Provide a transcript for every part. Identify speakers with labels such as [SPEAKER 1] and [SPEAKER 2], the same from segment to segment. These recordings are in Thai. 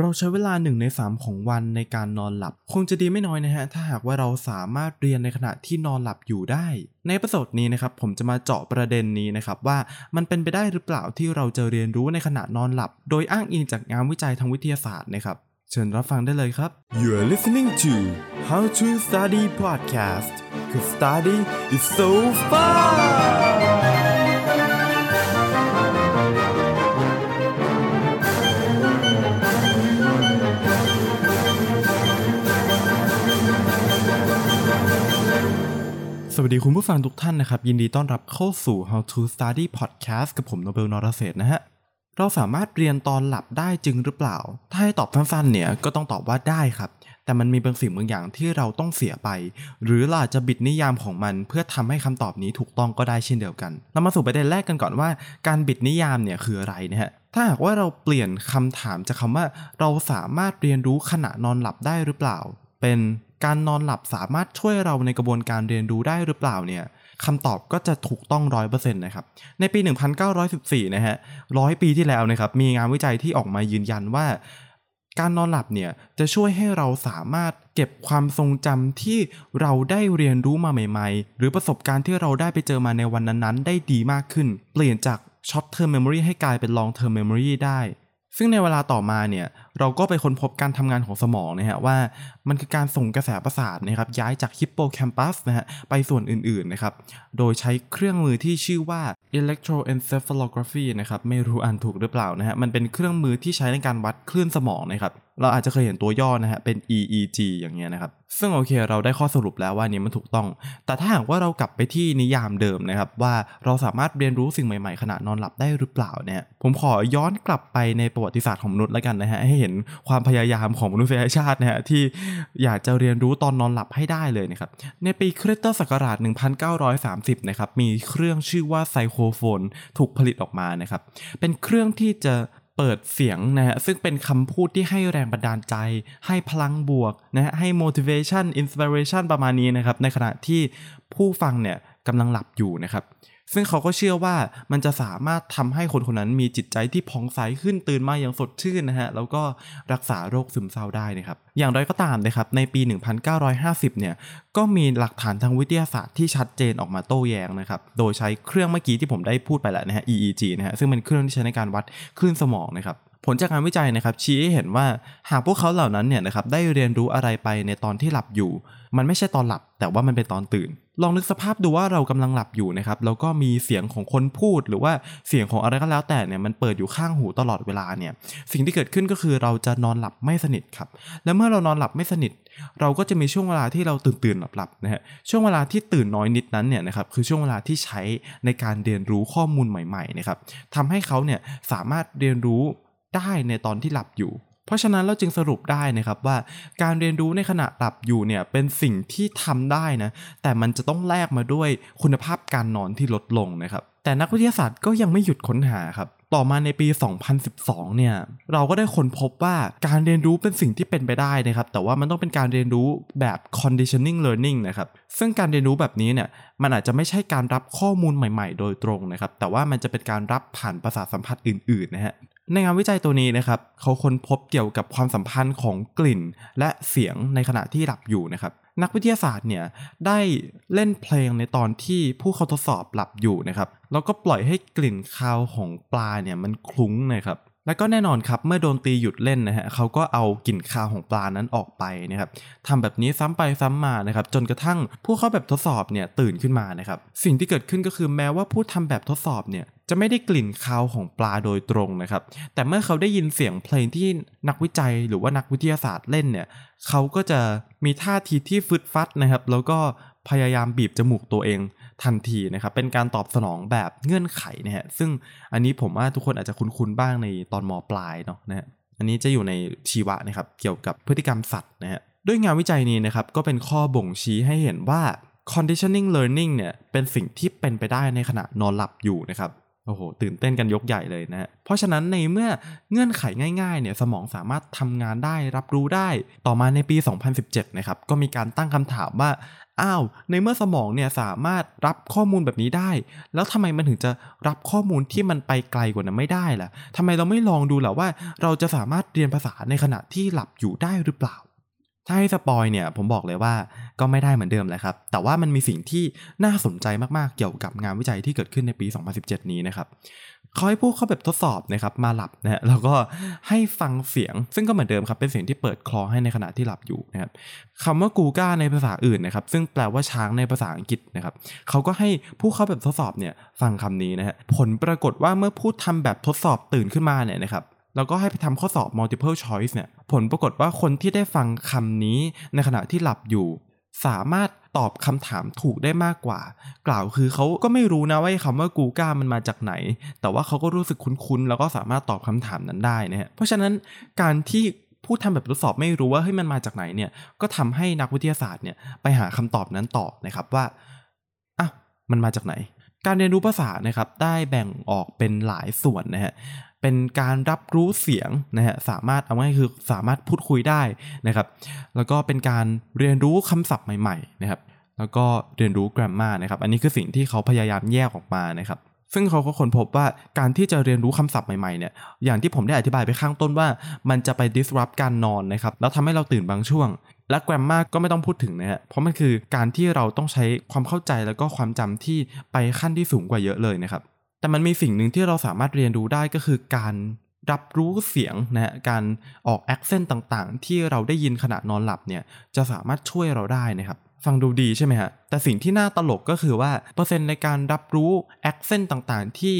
[SPEAKER 1] เราใช้เวลาหนึ่งในสามของวันในการนอนหลับ คงจะดีไม่น้อยนะฮะ ถ้าหากว่าเราสามารถเรียนในขณะที่นอนหลับอยู่ได้ ในประสดนี้นะครับ ผมจะมาเจาะประเด็นนี้นะครับ ว่ามันเป็นไปได้หรือเปล่าที่เราจะเรียนรู้ในขณะนอนหลับ โดยอ้างอิงจากงานวิจัยทางวิทยาศาสตร์นะครับ เชิญรับฟังได้เลยครับ
[SPEAKER 2] You are listening to How to Study Podcast cause study is so fun
[SPEAKER 1] สวัสดีคุณผู้ฟังทุกท่านนะครับ ยินดีต้อนรับเข้าสู่ How to Study Podcast กับผมโนเบลนอรเศษนะฮะ เราสามารถเรียนตอนหลับได้จริงหรือเปล่า ถ้าให้ตอบสั้นๆเนี่ยก็ต้องตอบว่าได้ครับ แต่มันมีบางสิ่งบางอย่างที่เราต้องเสียไป หรือเราอาจจะบิดนิยามของมันเพื่อทำให้คำตอบนี้ถูกต้องก็ได้เช่นเดียวกันเรามาสู่ประเด็นแรกกันก่อนว่า การบิดนิยามเนี่ยคืออะไรนะฮะถ้าหากว่าเราเปลี่ยนคำถามจากคำว่า เราสามารถเรียนรู้ขณะนอนหลับได้หรือเปล่า เป็น การนอนหลับสามารถช่วยเราในกระบวนการเรียนรู้ได้หรือเปล่าเนี่ยคำตอบก็จะถูกต้องร้อยเปอร์เซ็นต์นะครับ ในปี 1914 นะฮะร้อยปีที่แล้วนะครับ มีงานวิจัยที่ออกมายืนยันว่า การนอนหลับเนี่ยจะช่วยให้เราสามารถเก็บความทรงจำที่เราได้เรียนรู้มาใหม่ ๆ หรือประสบการณ์ที่เราได้ไปเจอมาในวันนั้นๆ ได้ดีมากขึ้น เปลี่ยนจาก short term memory ให้กลายเป็น long term memory ได้ ซึ่งในเวลาต่อมาเนี่ยเราก็ไปค้นพบการทำงานของสมองนะฮะว่ามันคือการส่งกระแสประสาทนะครับย้ายจากฮิปโปแคมปัสนะฮะไปส่วนอื่นๆนะครับโดยใช้เครื่องมือที่ชื่อว่า electroencephalography นะครับไม่รู้อ่านถูกหรือเปล่านะฮะมันเป็นเครื่องมือที่ใช้ในการวัดคลื่นสมองนะครับ เราอาจจะเคยเห็นตัวย่อนะฮะเป็น EEG อย่างเงี้ยนะครับ ซึ่งโอเคเราได้ข้อสรุปแล้วว่านี้มันถูกต้อง แต่ถ้าหากว่าเรากลับไปที่นิยามเดิมนะครับ ว่าเราสามารถเรียนรู้สิ่งใหม่ๆ ขณะนอนหลับได้หรือเปล่าเนี่ยผมขอย้อนกลับไปในประวัติศาสตร์ของมนุษย์แล้วกันนะฮะให้เห็นความพยายามของมนุษยชาตินะฮะที่อยากจะเรียนรู้ตอนนอนหลับให้ได้เลยนะครับในปีคริสตศักราช 1930 นะครับมีเครื่องชื่อว่าไซโคโฟนถูกผลิตออกมานะครับเป็นเครื่องที่จะ เปิดเสียงนะฮะซึ่งเป็นคำพูดที่ให้แรงบันดาลใจ ให้พลังบวกนะฮะให้ motivation inspiration ประมาณนี้นะครับ ในขณะที่ผู้ฟังเนี่ยกำลังหลับอยู่นะครับ ซึ่งเขาก็เชื่อว่ามันจะสามารถทำให้คนคนนั้นมีจิตใจที่ผ่องใสขึ้นตื่นมาอย่างสดชื่นนะฮะแล้วก็รักษาโรคซึมเศร้าได้นะครับอย่างไรก็ตามนะครับในปี 1950 เนี่ยก็มีหลักฐานทางวิทยาศาสตร์ที่ชัดเจนออกมาโต้แย้งนะครับโดยใช้เครื่องเมื่อกี้ที่ผมได้พูดไปแล้วนะฮะ EEG นะฮะซึ่งเป็นเครื่องที่ใช้ในการวัดคลื่นสมองนะครับ ผลจากการวิจัยนะครับชี้ให้เห็นว่าหากพวกเขาเหล่านั้นเนี่ยนะครับได้เรียนรู้อะไรไปในตอนที่หลับอยู่ มันไม่ใช่ตอนหลับ แต่ว่ามันเป็นตอนตื่น ลองนึกสภาพดูว่าเรากำลังหลับอยู่นะครับแล้วก็มีเสียงของคนพูด หรือว่าเสียงของอะไรก็แล้วแต่เนี่ยมันเปิดอยู่ข้างหูตลอดเวลาเนี่ยสิ่งที่เกิดขึ้นก็คือเราจะนอนหลับไม่สนิทครับและเมื่อเรานอนหลับไม่สนิท เราก็จะมีช่วงเวลาที่เราตื่นตื่นหลับหลับนะฮะช่วงเวลาที่ตื่นน้อยนิดนั้นเนี่ยนะครับคือช่วงเวลาที่ใช้ในการเรียนรู้ข้อมูลใหม่ๆนะครับทำให้เขาเนี่ยสามารถเรียนรู้ ได้ในตอนที่หลับอยู่ เพราะฉะนั้นเราจึงสรุปได้นะครับว่า การเรียนรู้ในขณะหลับอยู่เนี่ยเป็นสิ่งที่ทำได้นะ แต่มันจะต้องแลกมาด้วยคุณภาพการนอนที่ลดลงนะครับ แต่นักวิทยาศาสตร์ก็ยังไม่หยุดค้นหาครับ ต่อมาในปี 2012 เนี่ย เราก็ได้ค้นพบว่าการเรียนรู้เป็นสิ่งที่เป็นไปได้นะครับ แต่ว่ามันต้องเป็นการเรียนรู้แบบ conditioning learning นะครับ ซึ่งการเรียนรู้แบบนี้เนี่ย มันอาจจะไม่ใช่การรับข้อมูลใหม่ๆ โดยตรงนะครับ แต่ว่ามันจะเป็นการรับผ่านประสาทสัมผัสอื่นๆ นะฮะ ในงานวิจัยตัวนี้นะครับ เขาค้นพบเกี่ยวกับความสัมพันธ์ของกลิ่น และเสียงในขณะที่หลับอยู่นะครับ นักวิทยาศาสตร์เนี่ยได้เล่นเพลงในตอนที่ผู้เขาทดสอบหลับอยู่นะครับ แล้วก็ปล่อยให้กลิ่นคาวของปลาเนี่ยมันคลุ้งนะครับและก็แน่นอนครับเมื่อโดนตีหยุดเล่นนะฮะเขาก็เอากลิ่นคาวของปลานั้นออกไปนะครับทำแบบนี้ซ้ำไปซ้ำมานะครับจนกระทั่งผู้เข้าแบบทดสอบเนี่ยตื่นขึ้นมานะครับสิ่งที่เกิดขึ้นก็คือแม้ว่าผู้ทำแบบทดสอบเนี่ย จะไม่ได้กลิ่นคาวของปลาโดยตรงนะครับ แต่เมื่อเขาได้ยินเสียงเพลงที่นักวิจัยหรือว่านักวิทยาศาสตร์เล่นเนี่ย เขาก็จะมีท่าทีที่ฟึดฟัดนะครับ แล้วก็พยายามบีบจมูกตัวเองทันทีนะครับ เป็นการตอบสนองแบบเงื่อนไขนะฮะ ซึ่งอันนี้ผมว่าทุกคนอาจจะคุ้นๆบ้างในตอนมปลายเนาะนะฮะ อันนี้จะอยู่ในชีวะนะครับ เกี่ยวกับพฤติกรรมสัตว์นะฮะ ด้วยงานวิจัยนี้นะครับ ก็เป็นข้อบ่งชี้ให้เห็นว่า conditioning learning เนี่ย เป็นสิ่งที่เป็นไปได้ในขณะนอนหลับอยู่นะครับ โอ้โหตื่นเต้นกันยกใหญ่เลยนะเพราะฉะนั้นในเมื่อเงื่อนไขง่ายๆเนี่ยสมองสามารถทำงานได้รับรู้ได้ ต่อมาในปี 2017 นะครับก็มีการตั้งคำถามว่าอ้าวในเมื่อสมองเนี่ยสามารถรับข้อมูลแบบนี้ได้ แล้วทำไมมันถึงจะรับข้อมูลที่มันไปไกลกว่านั้นไม่ได้ล่ะทำไมเราไม่ลองดูล่ะว่า เราจะสามารถเรียนภาษาในขณะที่หลับอยู่ได้หรือเปล่า ถ้าให้สปอยเนี่ยผมบอกเลยว่าก็ไม่ได้เหมือนเดิมแหละครับ แต่ว่ามันมีสิ่งที่น่าสนใจมากๆเกี่ยวกับงานวิจัยที่เกิดขึ้นในปี 2017 นี้นะครับเขาให้ผู้เข้าแบบทดสอบนะครับมาหลับนะฮะแล้วก็ให้ฟังเสียง ซึ่งก็เหมือนเดิมครับเป็นเสียงที่เปิดคลอให้ในขณะที่หลับอยู่นะครับคำว่ากูก้าในภาษาอื่นนะครับซึ่งแปลว่าช้างในภาษาอังกฤษนะครับเขาก็ให้ผู้เข้าแบบทดสอบเนี่ยฟังคำนี้นะฮะผลปรากฏว่าเมื่อผู้ทำแบบทดสอบตื่นขึ้นมาเนี่ยนะครับ แล้วก็ให้ไปทำข้อสอบ multiple choice เนี่ย ผลปรากฏว่าคนที่ได้ฟังคำนี้ในขณะที่หลับอยู่ สามารถตอบคำถามถูกได้มากกว่า กล่าวคือเขาก็ไม่รู้นะว่าคำว่ากูก้ามันมาจากไหน แต่ว่าเขาก็รู้สึกคุ้นๆ แล้วก็สามารถตอบคำถามนั้นได้นะฮะ เพราะฉะนั้นการที่ผู้ทำแบบทดสอบไม่รู้ว่าเฮ้ยมันมาจากไหนเนี่ย ก็ทำให้นักวิทยาศาสตร์เนี่ยไปหาคำตอบนั้นต่อนะครับว่าอะมันมาจากไหน การเรียนรู้ภาษานะครับได้แบ่งออกเป็นหลายส่วนนะฮะ เป็นการรับรู้เสียงนะฮะสามารถเอาง่ายคือสามารถพูดคุยได้นะครับ แล้วก็เป็นการเรียนรู้คำศัพท์ใหม่ๆนะครับ แล้วก็เรียนรู้ grammar นะครับ อันนี้คือสิ่งที่เขาพยายามแยกออกมานะครับซึ่งเขาก็ค้นพบว่าการที่จะเรียนรู้คำศัพท์ใหม่ๆเนี่ยอย่างที่ผมได้อธิบายไปข้างต้นว่า มันจะไป disrupt การนอนนะครับแล้วทำให้เราตื่นบางช่วง และ grammar ก็ไม่ต้องพูดถึงนะฮะเพราะมันคือการที่เราต้องใช้ความเข้าใจแล้วก็ความจำที่ไปขั้นที่สูงกว่าเยอะเลยนะครับ แต่มันมีสิ่งหนึ่งที่เราสามารถเรียนรู้ได้ก็คือการรับรู้เสียงนะฮะการออก accent ต่างๆ ที่เราได้ยินขณะนอนหลับเนี่ยจะสามารถช่วยเราได้นะครับ ฟังดูดีใช่ไหมฮะแต่สิ่งที่น่าตลกก็คือว่าเปอร์เซ็นต์ในการรับรู้ accent ต่างๆ ที่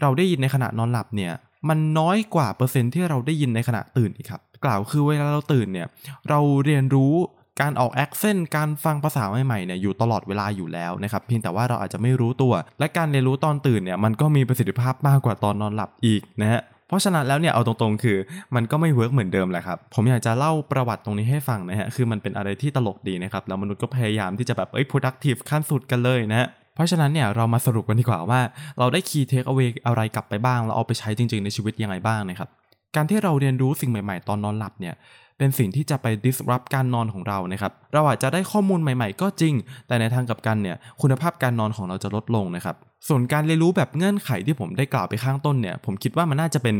[SPEAKER 1] เราได้ยินในขณะนอนหลับเนี่ยมันน้อยกว่าเปอร์เซ็นต์ที่เราได้ยินในขณะตื่นอีกครับ กล่าวคือเวลาเราตื่นเนี่ยเราเรียนรู้ การออก accent การฟังภาษาใหม่ๆเนี่ยอยู่ตลอดเวลาอยู่แล้วนะครับเพียงแต่ว่าเราอาจจะไม่รู้ตัว และการเรียนรู้ตอนตื่นเนี่ยมันก็มีประสิทธิภาพมากกว่าตอนนอนหลับอีกนะฮะเพราะฉะนั้นแล้วเนี่ยเอาตรงๆ คือมันก็ไม่ work เหมือนเดิมแหละครับ ผมอยากจะเล่าประวัติตรงนี้ให้ฟังนะฮะคือมันเป็นอะไรที่ตลกดีนะครับ แล้วมนุษย์ก็พยายามที่จะแบบเอ้ย productive ขั้นสุดกันเลยนะฮะเพราะฉะนั้นเนี่ยเรามาสรุปกันดีกว่าว่า เราได้ key take away อะไรกลับไปบ้างแล้วเอาไปใช้จริงๆในชีวิตยังไงบ้างนะครับ การที่เราเรียนรู้สิ่งใหม่ ๆ ตอนนอนหลับเนี่ยเป็นสิ่งที่จะไป disrupt การนอนของเรานะครับ เราอาจจะได้ข้อมูลใหม่ๆ ก็จริง แต่ในทางกลับกันเนี่ย คุณภาพการนอนของเราจะลดลงนะครับ ส่วนการเรียนรู้แบบเงื่อนไขที่ผมได้กล่าวไปข้างต้นเนี่ย ผมคิดว่ามันน่าจะเป็น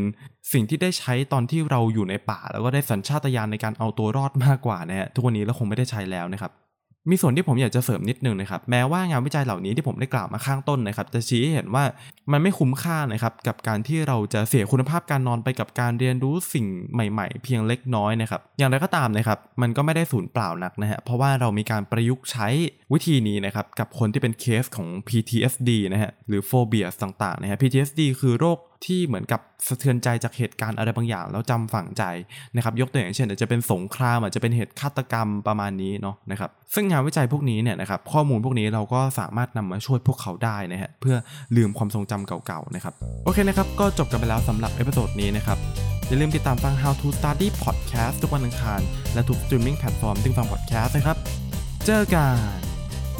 [SPEAKER 1] สิ่งที่ได้ใช้ตอนที่เราอยู่ในป่า แล้วก็ได้สัญชาตญาณในการเอาตัวรอดมากกว่านะฮะ ทุกวันนี้เราคงไม่ได้ใช้แล้วนะครับ มีส่วนที่ผมอยากจะเสริมนิดนึงนะครับ แม้ว่างานวิจัยเหล่านี้ที่ผมได้กล่าวมาข้างต้นนะครับ จะชี้ให้เห็นว่ามันไม่คุ้มค่านะครับ กับการที่เราจะเสียคุณภาพการนอนไปกับการเรียนรู้สิ่งใหม่ ๆ เพียงเล็กน้อยนะครับ อย่างไรก็ตามนะครับ มันก็ไม่ได้สูญเปล่านักนะฮะเพราะว่าเรามีการประยุกต์ใช้ วิธีนี้นะครับกับคนที่เป็นเคสของ PTSD นะฮะหรือโฟเบียต่างๆนะฮะ PTSD คือโรคที่เหมือนกับสะเทือนใจจากเหตุการณ์อะไรบางอย่าง แล้วจำฝังใจนะครับยกตัวอย่างเช่นอาจจะเป็นสงครามอาจจะเป็นเหตุฆาตกรรมประมาณนี้เนาะนะครับซึ่งงานวิจัยพวกนี้เนี่ยนะครับข้อมูลพวกนี้เราก็สามารถนำมาช่วยพวกเขาได้นะฮะเพื่อลืมความทรงจำเก่าๆนะครับโอเคนะครับก็จบกันไปแล้วสำหรับเอพิโซดนี้นะครับอย่าลืมติดตามฟัง How to Study Podcast ทุกวันอังคาร และทุก streaming platform ที่ฟัง podcast นะครับ เจอกัน